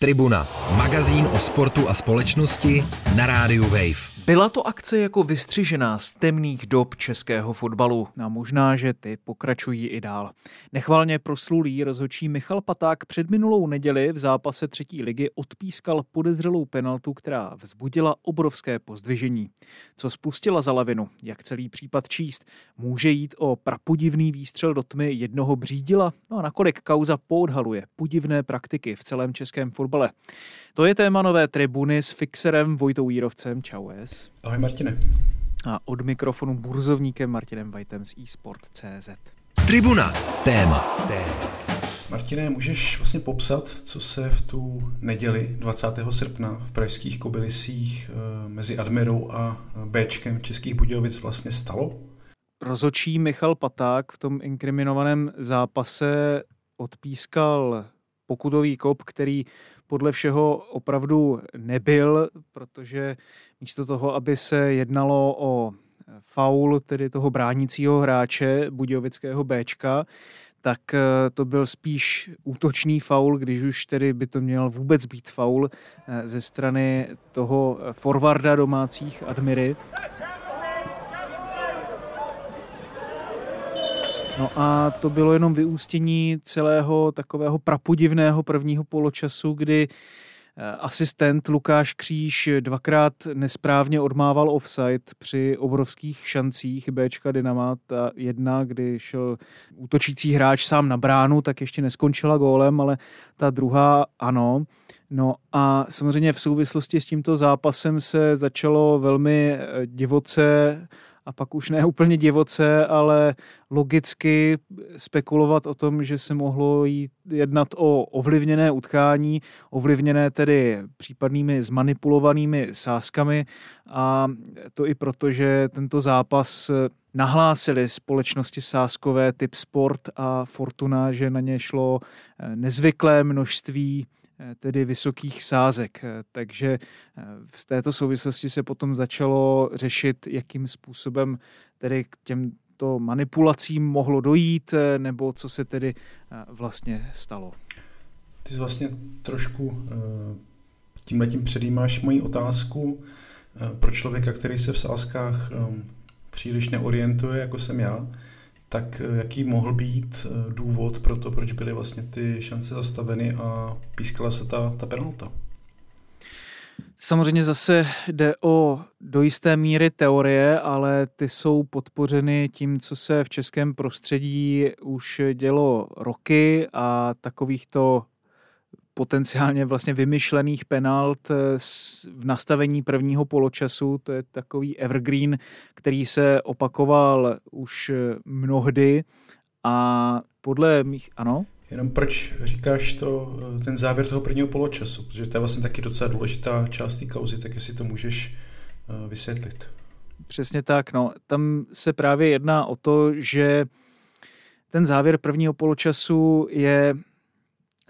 Tribuna, magazín o sportu a společnosti na rádiu Wave. Byla to akce jako vystřižená z temných dob českého fotbalu a možná, že ty pokračují i dál. Nechvalně proslulý rozhodčí Michal Paták před minulou neděli v zápase třetí ligy odpískal podezřelou penaltu, která vzbudila obrovské pozdvižení. Co spustila za lavinu, jak celý případ číst, může jít o prapodivný výstřel do tmy jednoho břídila, no a nakolik kauza poodhaluje podivné praktiky v celém českém fotbale. To je téma nové tribuny s fixerem Vojtou Jírovcem. Čau es. Ahoj Martine. A od mikrofonu burzovníkem Martinem Vajtem z eSport.cz. Tribuna. Téma. Téma. Martine, můžeš vlastně popsat, co se v tu neděli 20. srpna v pražských Kobylisích eh, mezi Admirou a Bčkem Českých Budějovic vlastně stalo? Rozočí Michal Paták v tom inkriminovaném zápase odpískal pokutový kop, který podle všeho opravdu nebyl, protože místo toho, aby se jednalo o faul tedy toho bránícího hráče Budějovického Bčka, tak eh, to byl spíš útočný faul, když už tedy by to měl vůbec být faul eh, ze strany toho forwarda domácích Admiry. No a to bylo jenom vyústění celého takového prapodivného prvního poločasu, kdy eh, asistent Lukáš Kříž dvakrát nesprávně odmával offside při obrovských šancích Bčka Dynama. Ta jedna, kdy šel útočící hráč sám na bránu, tak ještě neskončila gólem, ale ta druhá ano. No a samozřejmě v souvislosti s tímto zápasem se začalo velmi eh, divoce a pak už ne úplně divoce, ale logicky spekulovat o tom, že se mohlo jít jednat o ovlivněné utkání, ovlivněné tedy případnými zmanipulovanými sázkami. A to i proto, že tento zápas nahlásili společnosti sáskové typ Sport a Fortuna, že na ně šlo nezvyklé množství Eh, tedy vysokých sázek. Eh, takže eh, v této souvislosti se potom začalo řešit, jakým způsobem tedy k těmto manipulacím mohlo dojít, nebo co se tedy vlastně stalo. Ty jsi vlastně trošku tímhle tím předjímáš moji otázku pro člověka, který se v sázkách příliš neorientuje, jako jsem já tak eh, jaký mohl být eh, důvod pro to, proč byly vlastně ty šance zastaveny a pískala se ta, ta penalta? Samozřejmě zase jde o do jisté míry teorie, ale ty jsou podpořeny tím, co se v českém prostředí už dělo roky a takovýchto potenciálně vlastně vymyšlených penalt eh, v nastavení prvního poločasu. To je takový evergreen, který se opakoval už eh, mnohdy a podle mých, ano? Jenom proč říkáš to, eh, ten závěr toho prvního poločasu, protože to je vlastně taky docela důležitá část té kauzy, tak jestli to můžeš vysvětlit. Přesně tak, no. Tam se právě jedná o to, že ten závěr prvního poločasu je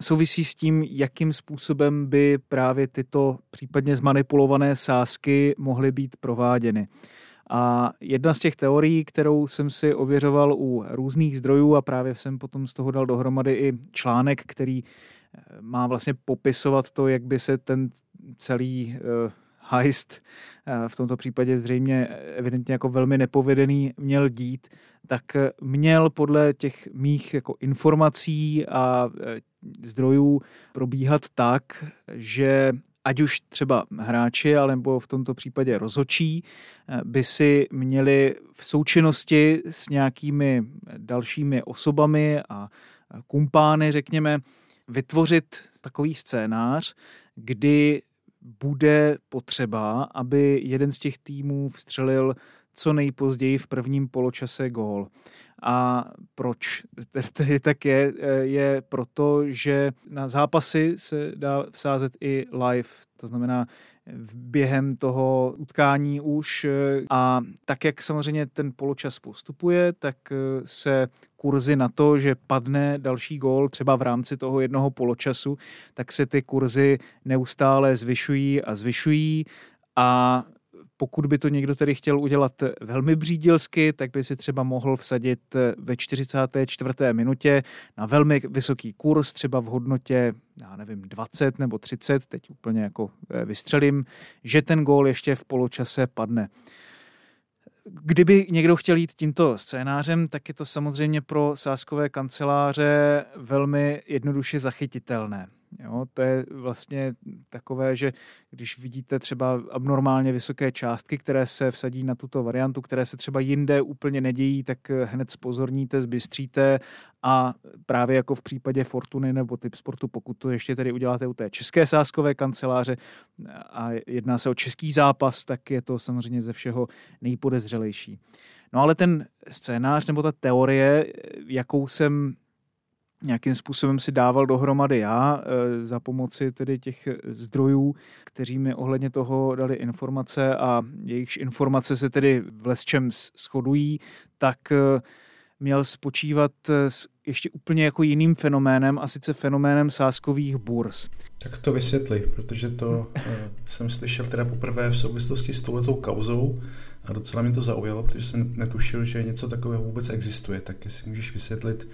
souvisí s tím, jakým způsobem by právě tyto případně zmanipulované sázky mohly být prováděny. A jedna z těch teorií, kterou jsem si ověřoval u různých zdrojů a právě jsem potom z toho dal dohromady i článek, který eh, má vlastně popisovat to, jak by se ten celý uh, heist, uh, v tomto případě zřejmě evidentně jako velmi nepovedený, měl dít, tak měl podle těch mých jako informací a zdrojů probíhat tak, že ať už třeba hráči, ale nebo v tomto případě rozočí, by si měli v součinnosti s nějakými dalšími osobami a kumpány, řekněme, vytvořit takový scénář, kdy bude potřeba, aby jeden z těch týmů vstřelil co nejpozději v prvním poločase gól. A proč tedy tak je, je proto, že na zápasy se dá vsázet i live, to znamená během toho utkání už a tak, jak samozřejmě ten poločas postupuje, tak se kurzy na to, že padne další gól třeba v rámci toho jednoho poločasu, tak se ty kurzy neustále zvyšují a zvyšují. A pokud by to někdo tedy chtěl udělat velmi břídilsky, tak by si třeba mohl vsadit ve 44. minutě na velmi vysoký kurz, třeba v hodnotě, já nevím, 20 nebo 30, teď úplně jako eh, vystřelím, že ten gól ještě v poločase padne. Kdyby někdo chtěl jít tímto scénářem, tak je to samozřejmě pro sáskové kanceláře velmi jednoduše zachytitelné. Jo, to je vlastně takové, že když vidíte třeba abnormálně vysoké částky, které se vsadí na tuto variantu, které se třeba jinde úplně nedějí, tak hned spozorníte, zbystříte a právě jako v případě Fortuny nebo typ sportu, pokud to ještě tedy uděláte u té české sáskové kanceláře a jedná se o český zápas, tak je to samozřejmě ze všeho nejpodezřelejší. No ale ten scénář nebo ta teorie, jakou jsem nějakým způsobem si dával dohromady já eh, za pomoci tedy těch zdrojů, kteří mi ohledně toho dali informace a jejichž informace se tedy v lesčem shodují, tak eh, měl spočívat eh, s ještě úplně jako jiným fenoménem a sice fenoménem sáskových burz. Tak to vysvětli, protože to jsem slyšel teda poprvé v souvislosti s touhletou kauzou a docela mě to zaujalo, protože jsem netušil, že něco takového vůbec existuje. Tak jestli můžeš vysvětlit,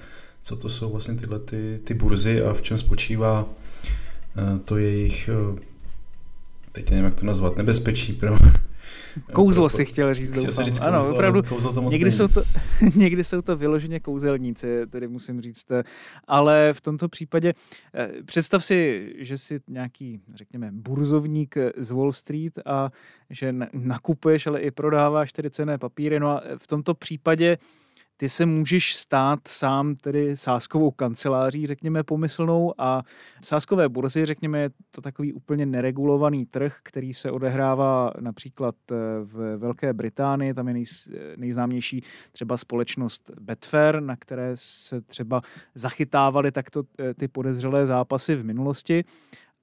co to jsou vlastně tyhle ty, ty burzy a v čem spočívá uh, to jejich, uh, teď nevím, jak to nazvat, nebezpečí pro, Kouzlo si chtěl říct, chtěl doufám. Říct ano, kouzlo, opravdu, kouzlo to někdy, jsou to, někdy jsou to vyloženě kouzelníci, tedy musím říct. Ale v tomto případě eh, představ si, že si nějaký, řekněme, burzovník z Wall Street a že nakupuješ, ale i prodáváš tedy cené papíry. No a v tomto případě ty se můžeš stát sám tedy sáskovou kanceláří, řekněme, pomyslnou a sáskové burzy, řekněme, je to takový úplně neregulovaný trh, který se odehrává například eh, v Velké Británii, tam je nej, nejznámější třeba společnost Betfair, na které se třeba zachytávaly takto eh, ty podezřelé zápasy v minulosti.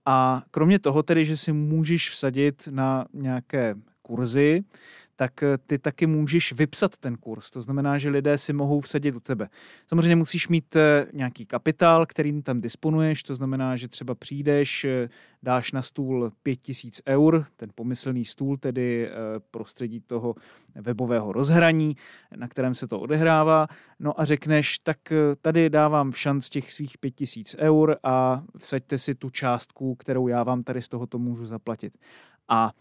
A kromě toho tedy, že si můžeš vsadit na nějaké kurzy, tak eh, ty taky můžeš vypsat ten kurz. To znamená, že lidé si mohou vsadit u tebe. Samozřejmě musíš mít eh, nějaký kapitál, kterým tam disponuješ, to znamená, že třeba přijdeš, eh, dáš na stůl 5000 eur, ten pomyslný stůl, tedy prostředí toho webového rozhraní, na kterém se to odehrává, no a řekneš, tak tady dávám v šanc těch svých 5000 eur a vsaďte si tu částku, kterou já vám tady z tohoto můžu zaplatit. A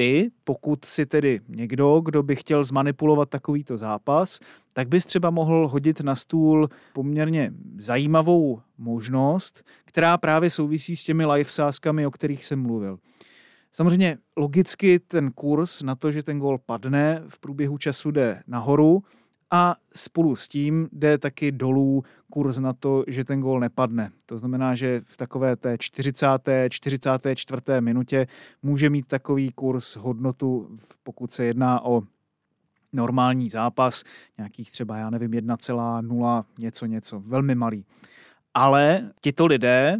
ty, pokud si tedy někdo, kdo by chtěl zmanipulovat takovýto zápas, tak bys třeba mohl hodit na stůl poměrně zajímavou možnost, která právě souvisí s těmi live sázkami, o kterých jsem mluvil. Samozřejmě logicky ten kurz na to, že ten gol padne, v průběhu času jde nahoru, a spolu s tím jde taky dolů kurz na to, že ten gól nepadne. To znamená, že v takové té 40. 44. minutě může mít takový kurz hodnotu, pokud se jedná o normální zápas, nějakých třeba, já nevím, 1,0 něco něco, velmi malý. Ale tito lidé,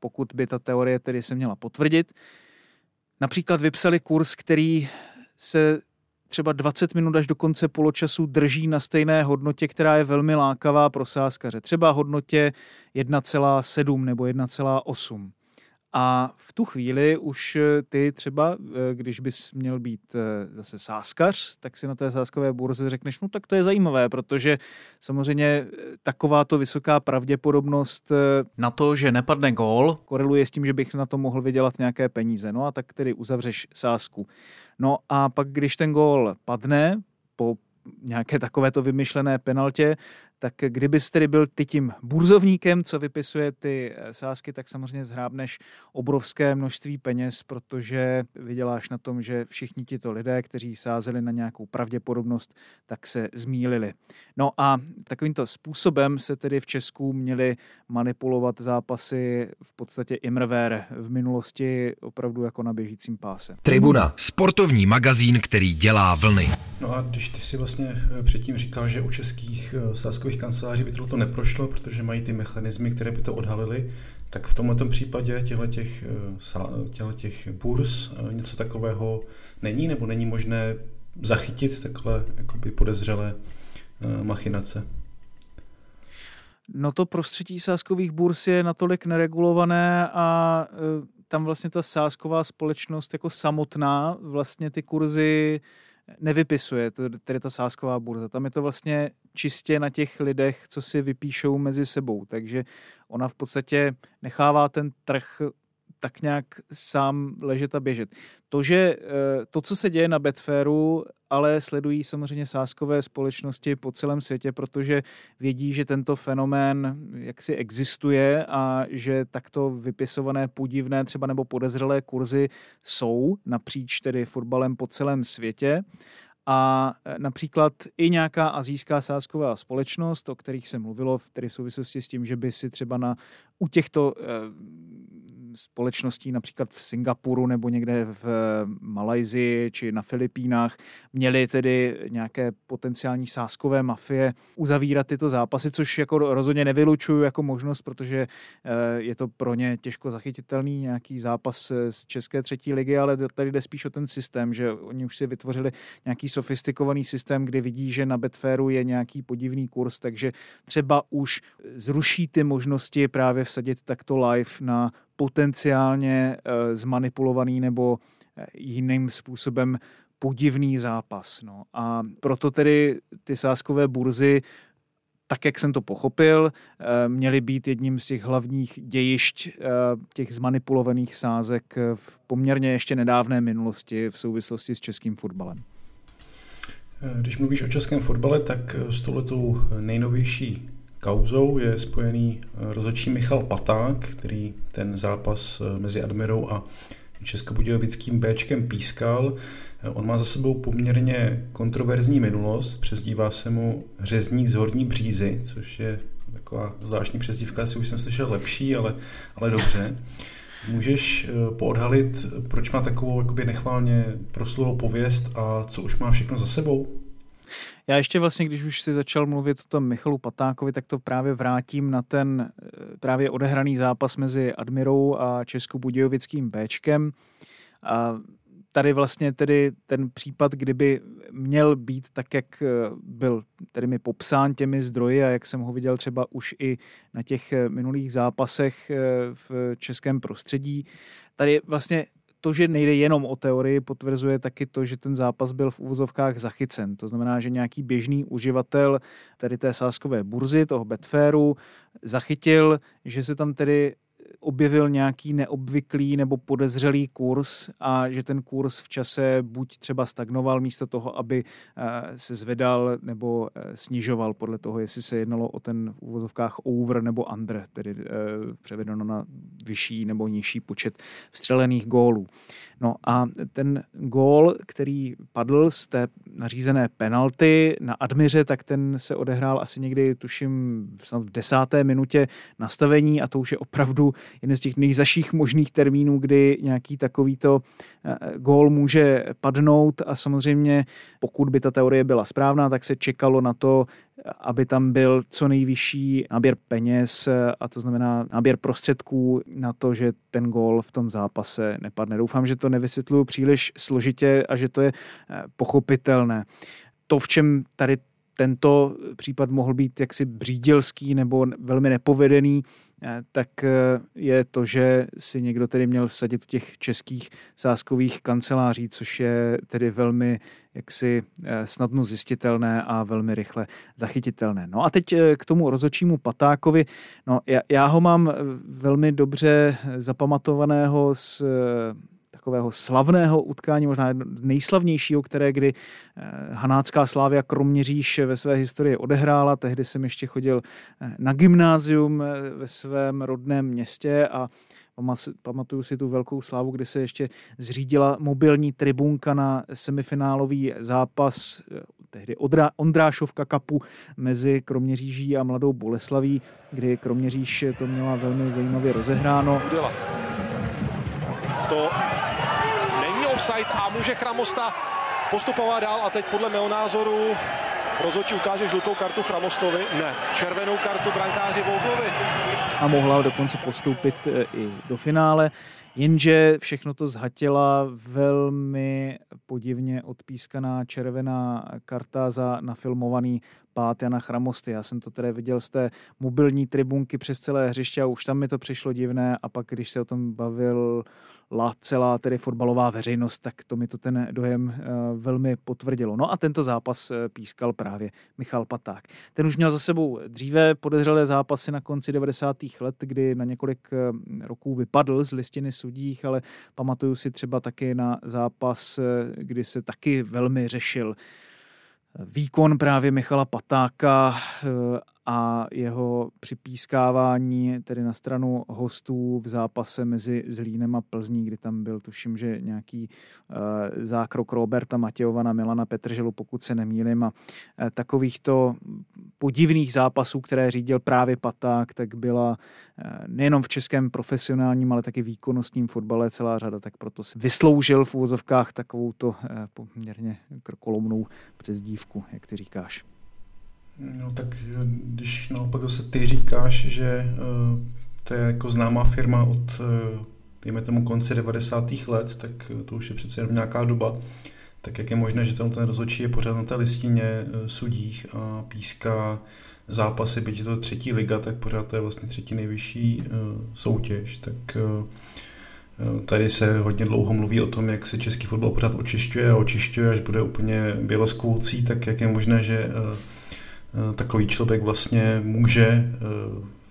pokud by ta teorie tedy se měla potvrdit, například vypsali kurz, který se třeba 20 minut až do konce poločasu drží na stejné hodnotě, která je velmi lákavá pro sázkaře. Třeba hodnotě 1,7 nebo 1,8. A v tu chvíli už eh, ty třeba, eh, když bys měl být eh, zase sáskař, tak si na té sáskové burze řekneš, no tak to je zajímavé, protože samozřejmě takováto vysoká pravděpodobnost na to, že nepadne gól, koreluje s tím, že bych na to mohl vydělat nějaké peníze. No a tak tedy uzavřeš sázku. No a pak, když ten gól padne po nějaké takovéto vymyšlené penaltě, tak kdybys tedy byl ty tím burzovníkem, co vypisuje ty eh, sázky, tak samozřejmě zhrábneš obrovské množství peněz, protože vyděláš na tom, že všichni tito lidé, kteří sázeli na nějakou pravděpodobnost, tak se zmílili. No a takovýmto způsobem se tedy v Česku měli manipulovat zápasy v podstatě imrvér v minulosti opravdu jako na běžícím páse. Tribuna, sportovní magazín, který dělá vlny. No a když ty si vlastně eh, předtím říkal, že u českých eh, sázkových kanceláří by to neprošlo, protože mají ty mechanismy, které by to odhalily, tak v tomto případě těchto těch, eh, burs něco takového není, nebo není možné zachytit takhle jakoby podezřelé machinace? No to prostředí sáskových burs je natolik neregulované a tam vlastně ta sásková společnost jako samotná vlastně ty kurzy nevypisuje, tedy ta sásková burza. Tam je to vlastně čistě na těch lidech, co si vypíšou mezi sebou. Takže ona v podstatě nechává ten trh tak nějak sám ležet a běžet. To, že eh, to, co se děje na Betfairu, ale sledují samozřejmě sáskové společnosti po celém světě, protože vědí, že tento fenomén jaksi existuje a že takto vypisované podivné třeba nebo podezřelé kurzy jsou napříč tedy fotbalem po celém světě. A e, například i nějaká azijská sázková společnost, o kterých se mluvilo tedy v souvislosti s tím, že by si třeba na, u těchto e, společností například v Singapuru nebo někde v Malajzii či na Filipínách měli tedy nějaké potenciální sáskové mafie uzavírat tyto zápasy, což jako rozhodně nevylučuju jako možnost, protože eh, je to pro ně těžko zachytitelný nějaký zápas z České třetí ligy, ale tady jde spíš o ten systém, že oni už si vytvořili nějaký sofistikovaný systém, kdy vidí, že na Betfairu je nějaký podivný kurz, takže třeba už zruší ty možnosti právě vsadit takto live na potenciálně eh, zmanipulovaný nebo eh, jiným způsobem podivný zápas. No. A proto tedy ty sáskové burzy tak, jak jsem to pochopil, eh, měly být jedním z těch hlavních dějišť těch zmanipulovaných sázek v poměrně ještě nedávné minulosti v souvislosti s českým fotbalem. Když mluvíš o českém fotbale, tak s touhletou nejnovější kauzou je spojený eh, rozhodčí Michal Paták, který ten zápas eh, mezi Admirou a českobudějovickým Bčkem pískal. Eh, on má za sebou poměrně kontroverzní minulost, přezdívá se mu řezník z Horní Břízy, což je taková zvláštní přezdívka, asi už jsem slyšel lepší, ale, ale dobře. Můžeš poodhalit, proč má takovou jakoby nechválně proslulou pověst a co už má všechno za sebou? Já ještě vlastně, když už si začal mluvit o tom Michalu Patákovi, tak to právě vrátím na ten eh, právě odehraný zápas mezi Admirou a Českobudějovickým Bčkem. A tady vlastně tedy ten případ, kdyby měl být tak, jak eh, byl tedy mi popsán těmi zdroji a jak jsem ho viděl třeba už i na těch eh, minulých zápasech v českém prostředí, tady vlastně to, že nejde jenom o teorii, potvrzuje taky to, že ten zápas byl v úvozovkách zachycen. To znamená, že nějaký běžný uživatel tedy té sáskové burzy, toho Betfairu, zachytil, že se tam tedy objevil nějaký neobvyklý nebo podezřelý kurz a že ten kurz v čase buď třeba stagnoval místo toho, aby eh, se zvedal nebo eh, snižoval podle toho, jestli se jednalo o ten v úvozovkách over nebo under, tedy eh, převedeno na vyšší nebo nižší počet vstřelených gólů. No a ten gól, který padl z té nařízené penalty na Admiře, tak ten se odehrál asi někdy, tuším, v desáté minutě nastavení a to už je opravdu jeden z těch nejzaších možných termínů, kdy nějaký takovýto eh, gól může padnout a samozřejmě pokud by ta teorie byla správná, tak se čekalo na to, aby tam byl co nejvyšší náběr peněz a to znamená náběr prostředků na to, že ten gól v tom zápase nepadne. Doufám, že to nevysvětluju příliš složitě a že to je eh, pochopitelné. To, v čem tady tento případ mohl být jaksi břídilský nebo velmi nepovedený, eh, tak eh, je to, že si někdo tedy měl vsadit v těch českých sáskových kanceláří, což je tedy velmi jaksi eh, snadno zjistitelné a velmi rychle zachytitelné. No a teď k tomu rozočímu Patákovi. No, já, já ho mám velmi dobře zapamatovaného z takového slavného utkání, možná nejslavnějšího, které kdy eh, Hanácká Slávia Kroměříž ve své historii odehrála. Tehdy jsem ještě chodil eh, na gymnázium eh, ve svém rodném městě a Pamatuju si tu velkou slávu, kdy se ještě zřídila mobilní tribunka na semifinálový zápas tehdy Ondrášovka kapu mezi Kroměříží a Mladou Boleslaví, kdy Kroměříž to měla velmi zajímavě rozehráno. To offside a může Chramosta postupovat dál a teď podle mého názoru rozhodčí ukáže žlutou kartu Chramostovi, ne, červenou kartu brankáři Voglovi. A mohla dokonce postoupit e, i do finále. Jenže všechno to zhatila velmi podivně odpískaná červená karta za nafilmovaný pát Jana Chramosty. Já jsem to tedy viděl z té mobilní tribunky přes celé hřiště a už tam mi to přišlo divné a pak, když se o tom bavil la celá tedy fotbalová veřejnost, tak to mi to ten dojem eh, velmi potvrdilo. No a tento zápas eh, pískal právě Michal Paták. Ten už měl za sebou dříve podezřelé zápasy na konci 90. let, kdy na několik eh, roků vypadl z listiny sudích, ale pamatuju si třeba taky na zápas, kdy se taky velmi řešil výkon právě Michala Patáka a jeho připískávání tedy na stranu hostů v zápase mezi Zlínem a Plzní, kdy tam byl, tuším, že nějaký uh, zákrok Roberta Matějova na Milana Petrželu, pokud se nemýlim. A uh, takovýchto podivných zápasů, které řídil právě Paták, tak byla uh, nejenom v českém profesionálním, ale taky výkonnostním fotbale celá řada, tak proto si vysloužil v úvozovkách takovou to uh, poměrně krkolomnou přezdívku, jak ty říkáš. No tak když naopak zase ty říkáš, že uh, to je jako známá firma od, uh, dejme tomu, konce 90. let, tak to už je přece jenom nějaká doba, tak jak je možné, že ten, ten rozhodčí je pořád na té listině uh, sudích a píská zápasy, byť je to třetí liga, tak pořád to je vlastně třetí nejvyšší soutěž, tak Tady se hodně dlouho mluví o tom, jak se český fotbal pořád očišťuje a očišťuje, až bude úplně běloskoucí, tak jak je možné, že Eh, takový člověk vlastně může eh,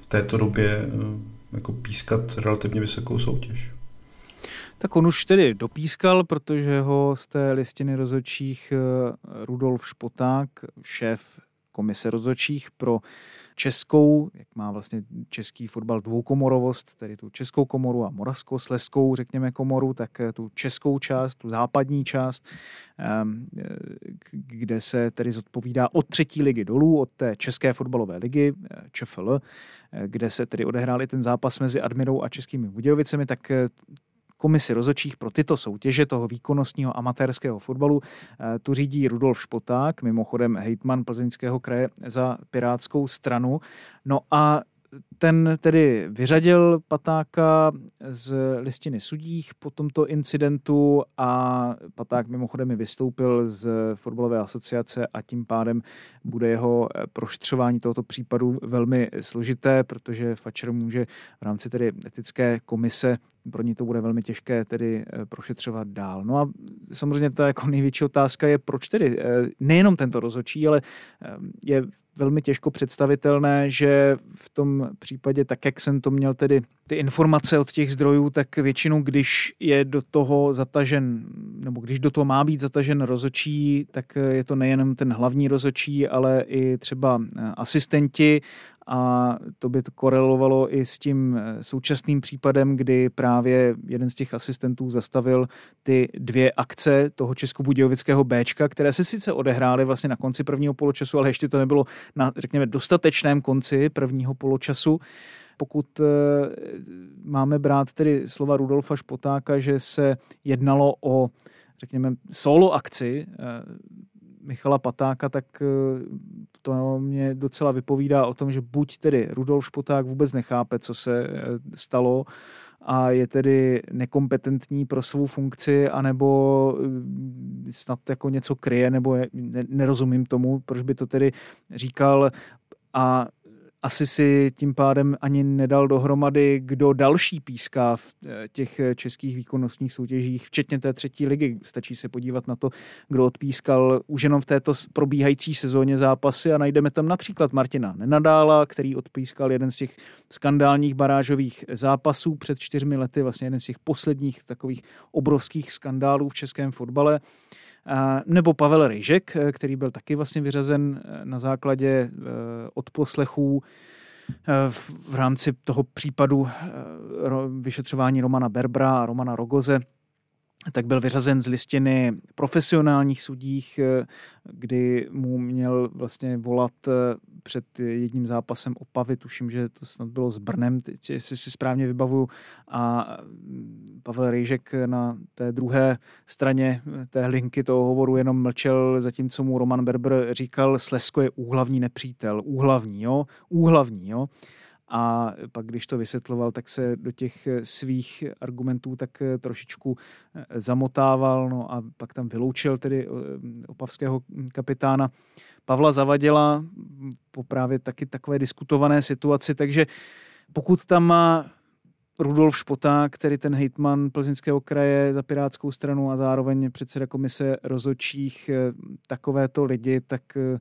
v této době eh, jako pískat relativně vysokou soutěž. Tak on už tedy dopískal, protože ho z té listiny rozhodčích Rudolf Špoták, šéf komise rozhodčích pro českou, jak má vlastně český fotbal dvoukomorovost, tedy tu českou komoru a moravskou-sleskou, řekněme, komoru, tak eh, tu českou část, tu západní část, ehm, eh, kde se tedy zodpovídá od třetí ligy dolů, od té české fotbalové ligy, eh, ČFL, kde se tedy odehrál i ten zápas mezi Admirou a Českými Budějovicemi, tak komisi rozočích pro tyto soutěže toho výkonnostního amatérského fotbalu. Eh, tu řídí Rudolf Špoták, mimochodem hejtman plzeňského kraje za Pirátskou stranu. No a ten tedy vyřadil Patáka z listiny sudích po tomto incidentu a Paták mimochodem i vystoupil z fotbalové asociace a tím pádem bude jeho prošetřování tohoto případu velmi složité, protože Fatscher může v rámci tedy etické komise pro ní to bude velmi těžké tedy prošetřovat dál. No a samozřejmě ta jako největší otázka je, proč tedy eh, nejenom tento rozhodčí, ale eh, je velmi těžko představitelné, že v tom případě, tak jak jsem to měl tedy ty informace od těch zdrojů, tak většinou, když je do toho zatažen, nebo když do toho má být zatažen rozočí, tak je to nejenom ten hlavní rozočí, ale i třeba asistenti a to by to korelovalo i s tím eh, současným případem, kdy právě jeden z těch asistentů zastavil ty dvě akce toho českobudějovického Bčka, které se sice odehrály vlastně na konci prvního poločasu, ale ještě to nebylo na, řekněme, dostatečném konci prvního poločasu. Pokud eh, máme brát tedy slova Rudolfa Špotáka, že se jednalo o, řekněme, solo akci eh, Michala Patáka, tak eh, to mě docela vypovídá o tom, že buď tedy Rudolf Špoták vůbec nechápe, co se eh, stalo, a je tedy nekompetentní pro svou funkci, anebo eh, snad jako něco kryje, nebo nerozumím tomu, proč by to tedy říkal. A asi si tím pádem ani nedal dohromady, kdo další píská v eh, těch eh, českých výkonnostních soutěžích, včetně té třetí ligy. Stačí se podívat na to, kdo odpískal už jenom v této probíhající sezóně zápasy a najdeme tam například Martina Nenadála, který odpískal jeden z těch skandálních barážových zápasů před čtyřmi lety, vlastně jeden z těch posledních takových obrovských skandálů v českém fotbale nebo Pavel Rejžek, eh, který byl taky vlastně vyřazen eh, na základě eh, odposlechů v rámci toho případu vyšetřování Romana Berbra a Romana Rogoze tak byl vyřazen z listiny profesionálních sudích, eh, kdy mu měl vlastně volat eh, před jedním zápasem Opavy, tuším, že to snad bylo s Brnem, jestli si správně vybavuju, a mm, Pavel Rejžek na té druhé straně té linky toho hovoru jenom mlčel, zatímco mu Roman Berber říkal, Slesko je úhlavní nepřítel, úhlavní, jo, úhlavní, jo. A pak když to vysvětloval, tak se do těch svých argumentů tak trošičku zamotával, no a pak tam vyloučil tedy opavského kapitána Pavla Zavadila po právě taky takové diskutované situaci, takže pokud tam má Rudolf Špota, který ten hejtman Plzeňského kraje za Pirátskou stranu a zároveň předseda komise rozočích eh, takovéto lidi, tak eh,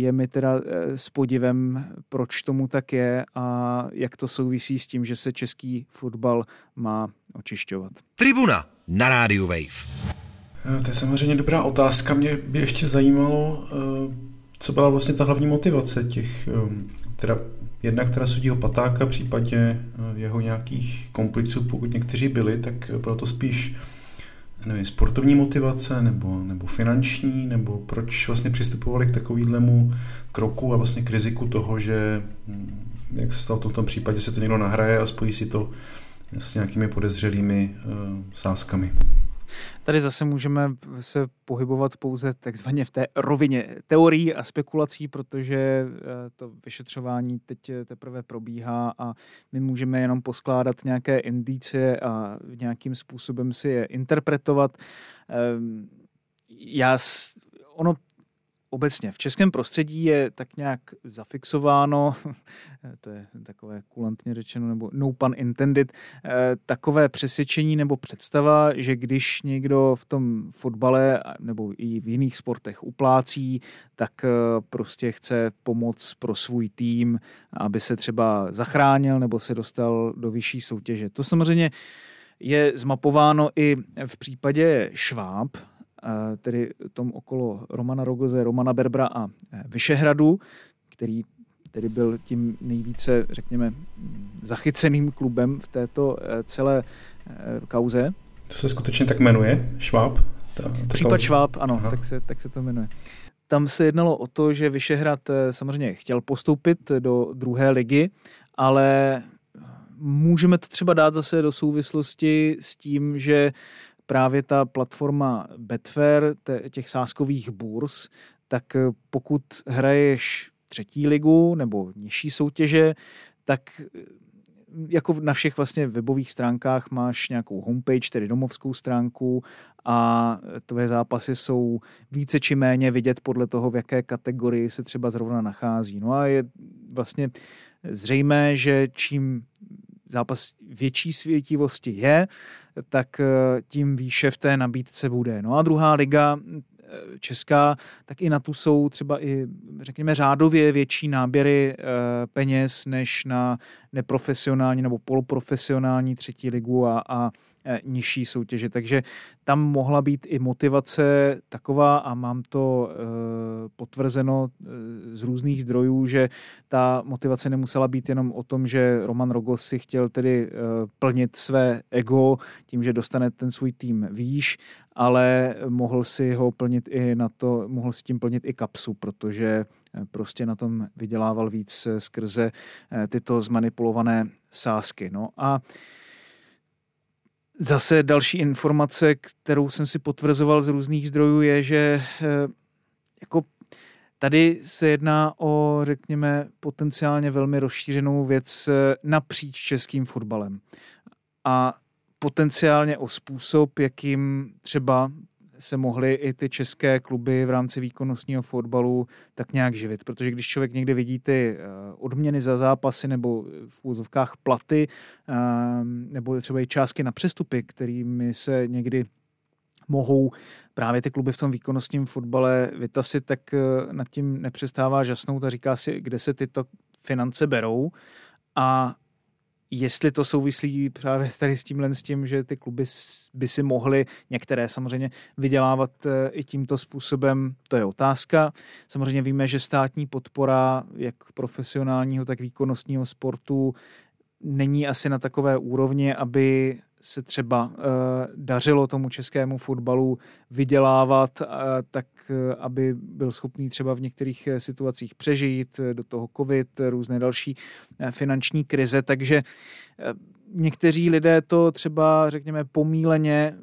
je mi teda eh, s podivem, proč tomu tak je a jak to souvisí s tím, že se český fotbal má očišťovat. Tribuna na rádiu Wave. To je samozřejmě dobrá otázka. Mě by ještě zajímalo, co byla vlastně ta hlavní motivace těch, teda Jednak teda sudího Patáka, případně eh, jeho nějakých kompliců, pokud někteří byli, tak bylo to spíš nevím, sportovní motivace nebo, nebo finanční, nebo proč vlastně přistupovali k takovýhlemu kroku a vlastně k riziku toho, že hm, jak se stalo to v tom případě, se to někdo nahraje a spojí si to s nějakými podezřelými uh, sázkami. Tady zase můžeme se pohybovat pouze takzvaně v té rovině teorií a spekulací, protože eh, to vyšetřování teď teprve probíhá a my můžeme jenom poskládat nějaké indicie a nějakým způsobem si je interpretovat. Ehm, já, ono obecně v českém prostředí je tak nějak zafixováno, to je takové kulantně řečeno, nebo no pun intended, eh, takové přesvědčení nebo představa, že když někdo v tom fotbale nebo i v jiných sportech uplácí, tak eh, prostě chce pomoc pro svůj tým, aby se třeba zachránil nebo se dostal do vyšší soutěže. To samozřejmě je zmapováno i v případě Šváb, tedy tom okolo Romana Rogoze, Romana Berbra a e, Vyšehradu, který tedy byl tím nejvíce, řekněme, zachyceným klubem v této e, celé kauze. To se skutečně tak jmenuje? Šváb? Ta, ta Případ kauze. Šváb, ano, tak se, tak se to jmenuje. Tam se jednalo o to, že Vyšehrad samozřejmě chtěl postoupit do druhé ligy, ale můžeme to třeba dát zase do souvislosti s tím, že právě ta platforma Betfair, těch sáskových burs, tak eh, pokud hraješ třetí ligu nebo nižší soutěže, tak eh, jako na všech vlastně webových stránkách máš nějakou homepage, tedy domovskou stránku a tvoje zápasy jsou více či méně vidět podle toho, v jaké kategorii se třeba zrovna nachází. No a je vlastně zřejmé, že čím zápas větší světivosti je, tak eh, tím výše v té nabídce bude. No a druhá liga eh, česká, tak i na tu jsou třeba i, řekněme, řádově větší náběry eh, peněz než na neprofesionální nebo poloprofesionální třetí ligu a, a nižší soutěže. Takže tam mohla být i motivace taková a mám to eh, potvrzeno eh, z různých zdrojů, že ta motivace nemusela být jenom o tom, že Roman Rogos si chtěl tedy plnit své ego tím, že dostane ten svůj tým výš, ale mohl si ho plnit i na to, mohl si tím plnit i kapsu, protože prostě na tom vydělával víc skrze tyto zmanipulované sázky. No a Zase další informace, kterou jsem si potvrzoval z různých zdrojů, je, že eh, jako tady se jedná o, řekněme, potenciálně velmi rozšířenou věc eh, napříč českým fotbalem. A potenciálně o způsob, jakým třeba se mohly i ty české kluby v rámci výkonnostního fotbalu tak nějak živit. Protože když člověk někde vidí ty eh, odměny za zápasy nebo v úzovkách platy, eh, nebo třeba i částky na přestupy, kterými se někdy mohou právě ty kluby v tom výkonnostním fotbale vytasit, tak eh, nad tím nepřestává žasnout a říká si, kde se tyto finance berou. A jestli to souvislí právě tady s tímhle s tím, že ty kluby by si mohly některé samozřejmě vydělávat e, i tímto způsobem, to je otázka. Samozřejmě víme, že státní podpora jak profesionálního, tak výkonnostního sportu není asi na takové úrovni, aby se třeba uh, dařilo tomu českému fotbalu vydělávat, uh, tak uh, aby byl schopný třeba v některých situacích přežít, do toho covid, různé další finanční krize, takže někteří lidé to třeba, řekněme, pomíleně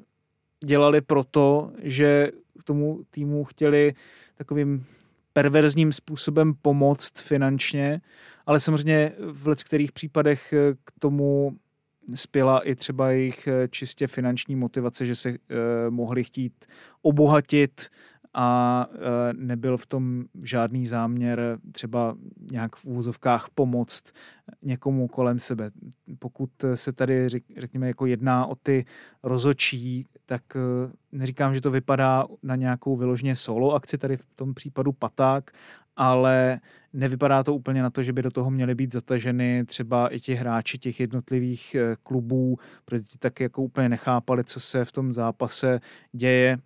dělali proto, že k tomu týmu chtěli takovým perverzním způsobem pomoct finančně ale samozřejmě v kterých případech k tomu spěla i třeba jejich čistě finanční motivace, že se eh, mohli chtít obohatit a e, nebyl v tom žádný záměr třeba nějak v úvozovkách pomoct někomu kolem sebe. Pokud se tady, řekněme, jako jedná o ty rozočí, tak neříkám, že to vypadá na nějakou vyložně solo akci, tady v tom případu Paták, ale nevypadá to úplně na to, že by do toho měly být zataženy třeba i ti hráči těch jednotlivých e, klubů, protože ti tak jako úplně nechápali, co se v tom zápase děje.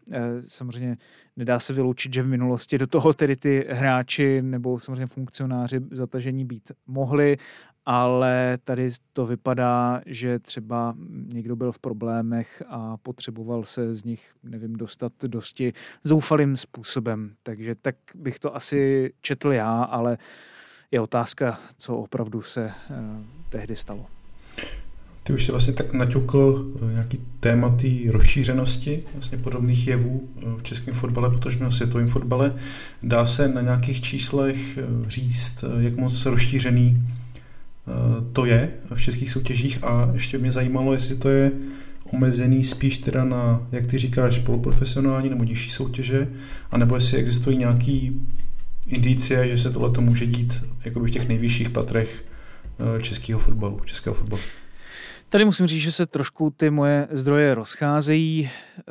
Samozřejmě nedá se vyloučit, že v minulosti do toho tedy ty hráči nebo samozřejmě funkcionáři zatažení být mohli, ale tady to vypadá, že třeba někdo byl v problémech a potřeboval se z nich, nevím, dostat dosti zoufalým způsobem. Takže tak bych to asi četl já, ale je otázka, co opravdu se eh, tehdy stalo. Ty už si vlastně tak naťukl eh, nějaký téma té rozšířenosti vlastně podobných jevů eh, v českém fotbale, protože v světovém fotbale. Dá se na nějakých číslech říct, jak moc rozšířený to je v českých soutěžích a ještě mě zajímalo, jestli to je omezený spíš teda na, jak ty říkáš, poloprofesionální nebo nižší soutěže, anebo jestli existují nějaký indicie, že se tohle může dít jakoby v těch nejvyšších patrech českého fotbalu, českého fotbalu. Tady musím říct, že se trošku ty moje zdroje rozcházejí. Eh,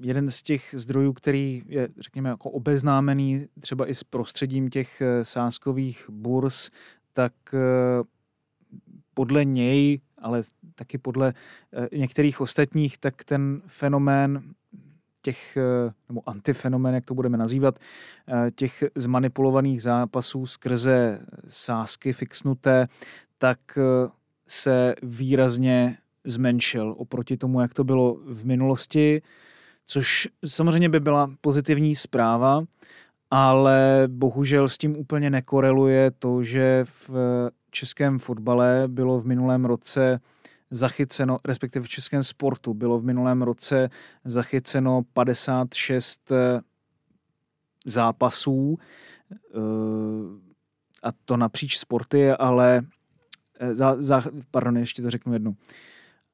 jeden z těch zdrojů, který je, řekněme, jako obeznámený třeba i s prostředím těch eh, sáskových burz, tak eh, podle něj, ale taky podle některých ostatních, tak ten fenomén těch, nebo antifenomén, jak to budeme nazývat, těch zmanipulovaných zápasů skrze sásky fixnuté, tak se výrazně zmenšil oproti tomu, jak to bylo v minulosti, což samozřejmě by byla pozitivní zpráva, ale bohužel s tím úplně nekoreluje to, že v českém fotbale bylo v minulém roce zachyceno, respektive v českém sportu bylo v minulém roce zachyceno 56 zápasů eh, a to napříč sporty, ale Eh, za, za, pardon, ještě to řeknu jednu.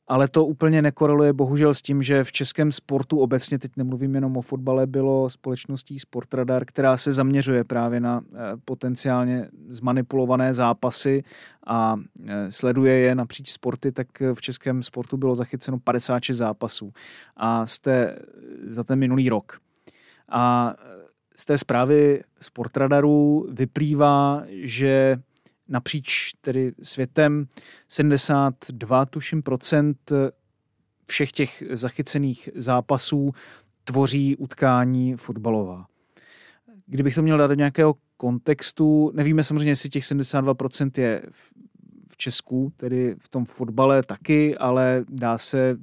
Ale to úplně nekoreluje bohužel s tím, že v českém sportu obecně, teď nemluvím jenom o fotbale, bylo společností Sportradar, která se zaměřuje právě na eh, potenciálně zmanipulované zápasy a eh, sleduje je napříč sporty, tak v českém sportu bylo zachyceno 56 zápasů a jste za ten minulý rok. A z té zprávy Sportradaru vyplývá, že napříč tedy světem 72, tuším, procent všech těch zachycených zápasů tvoří utkání fotbalová. Kdybych to měl dát do nějakého kontextu, nevíme samozřejmě, jestli těch 72% je v Česku, tedy v tom fotbale taky, ale dá se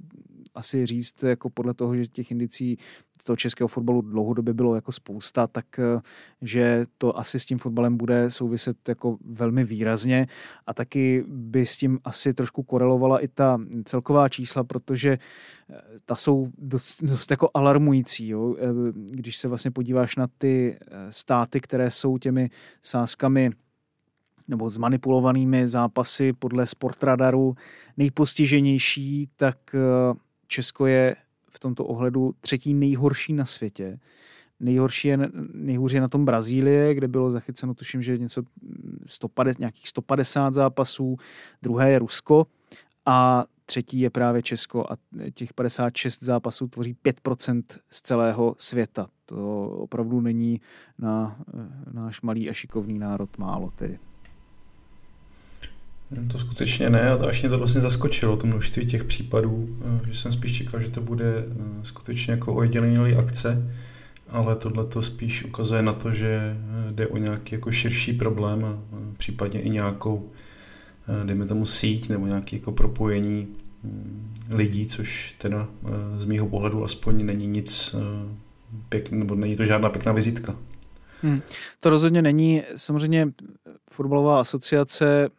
asi říct jako podle toho, že těch indicí toho českého fotbalu dlouhodobě bylo jako spousta, tak eh, že to asi s tím fotbalem bude souviset jako velmi výrazně a taky by s tím asi trošku korelovala i ta celková čísla, protože eh, ta jsou dost, dost jako alarmující. Jo? Eh, když se vlastně podíváš na ty státy, které jsou těmi sázkami nebo zmanipulovanými zápasy podle Sportradaru nejpostiženější, tak Česko je v tomto ohledu třetí nejhorší na světě. Nejhorší je, nejhůř je na tom Brazílie, kde bylo zachyceno, tuším, že něco 150, nějakých 150 zápasů, druhé je Rusko a třetí je právě Česko a těch 56 zápasů tvoří 5% z celého světa. To opravdu není na náš malý a šikovný národ málo tedy. To skutečně ne a až mě to vlastně zaskočilo, to množství těch případů, eh, že jsem spíš čekal, že to bude eh, skutečně jako ojedinělý akce, ale tohle to spíš ukazuje na to, že eh, jde o nějaký jako širší problém případně i nějakou, dejme tomu síť nebo nějaké jako propojení mm, lidí, což teda z mýho pohledu aspoň není nic pěkný, nebo není to žádná pěkná vizitka. Hmm. To rozhodně není. Samozřejmě fotbalová asociace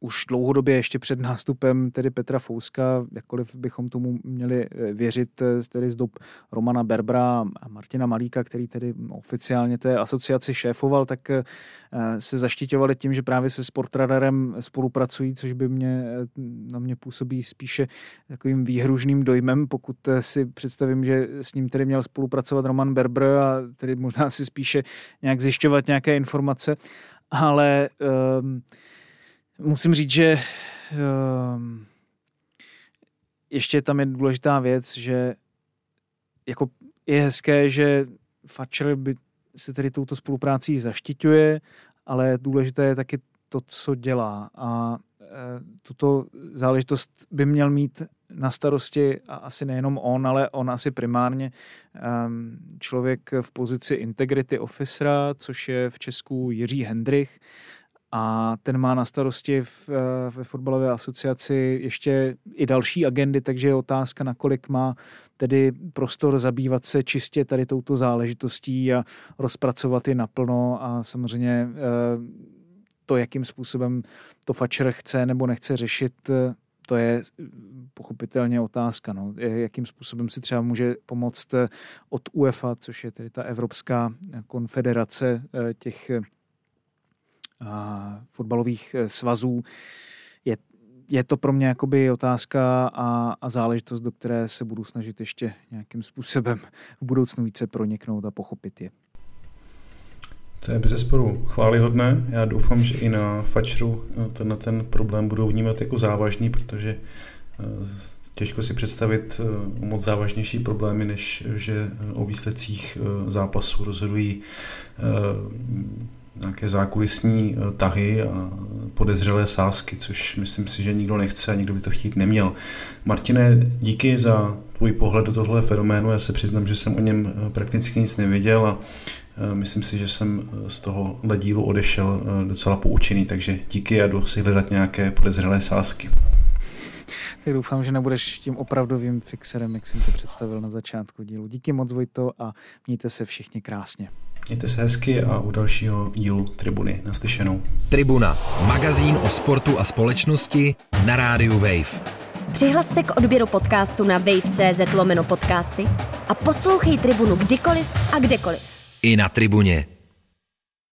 už dlouhodobě ještě před nástupem tedy Petra Fouska, jakkoliv bychom tomu měli eh, věřit, eh, tedy z dob Romana Berbra a Martina Malíka, který tedy oficiálně té asociaci šéfoval, tak eh, se zaštiťovali tím, že právě se Sportradarem spolupracují, což by mě na mě působí spíše takovým výhružným dojmem, pokud si představím, že s ním tedy měl spolupracovat Roman Berber a tedy možná si spíše nějak zjišťovat nějaké informace, ale um, musím říct, že um, ještě tam je důležitá věc, že jako je hezké, že Fatcher by se tedy touto spoluprácí zaštiťuje, ale důležité je taky to, co dělá. A e, tuto záležitost by měl mít na starosti a asi nejenom on, ale on asi primárně um, člověk v pozici integrity officera, což je v Česku Jiří Hendrich, a ten má na starosti v, eh, ve fotbalové asociaci ještě i další agendy, takže je otázka, nakolik má tedy prostor zabývat se čistě tady touto záležitostí a rozpracovat ji naplno a samozřejmě eh, to, jakým způsobem to Fatcher chce nebo nechce řešit, eh, to je pochopitelně otázka, no. jakým způsobem si třeba může pomoct od UEFA, což je tedy ta Evropská konfederace těch fotbalových eh, svazů. Je, je to pro mě jakoby otázka a, a záležitost, do které se budu snažit ještě nějakým způsobem v budoucnu více proniknout a pochopit je. To je bez sporu chválihodné. Já doufám, že i na Fačru eh, ten, ten problém budou vnímat jako závažný, protože eh, těžko si představit moc závažnější problémy, než že o výsledcích zápasu rozhodují nějaké zákulisní eh, tahy a podezřelé sázky, což myslím si, že nikdo nechce a nikdo by to chtít neměl. Martine, díky za tvůj pohled do tohle fenoménu. Já se přiznám, že jsem o něm eh, prakticky nic nevěděl a eh, myslím si, že jsem z toho dílu odešel docela poučený, takže díky a jdu si hledat nějaké podezřelé sázky. Tak doufám, že nebudeš tím opravdovým fixerem, jak jsem to představil na začátku dílu. Díky moc, Vojto, a mějte se všichni krásně. Mějte se hezky a u dalšího dílu Tribuny naslyšenou. Tribuna, magazín o sportu a společnosti na rádiu Wave. Přihlas se k odběru podcastu na wave.cz lomeno podcasty a poslouchej Tribunu kdykoliv a kdekoliv. I na Tribuně.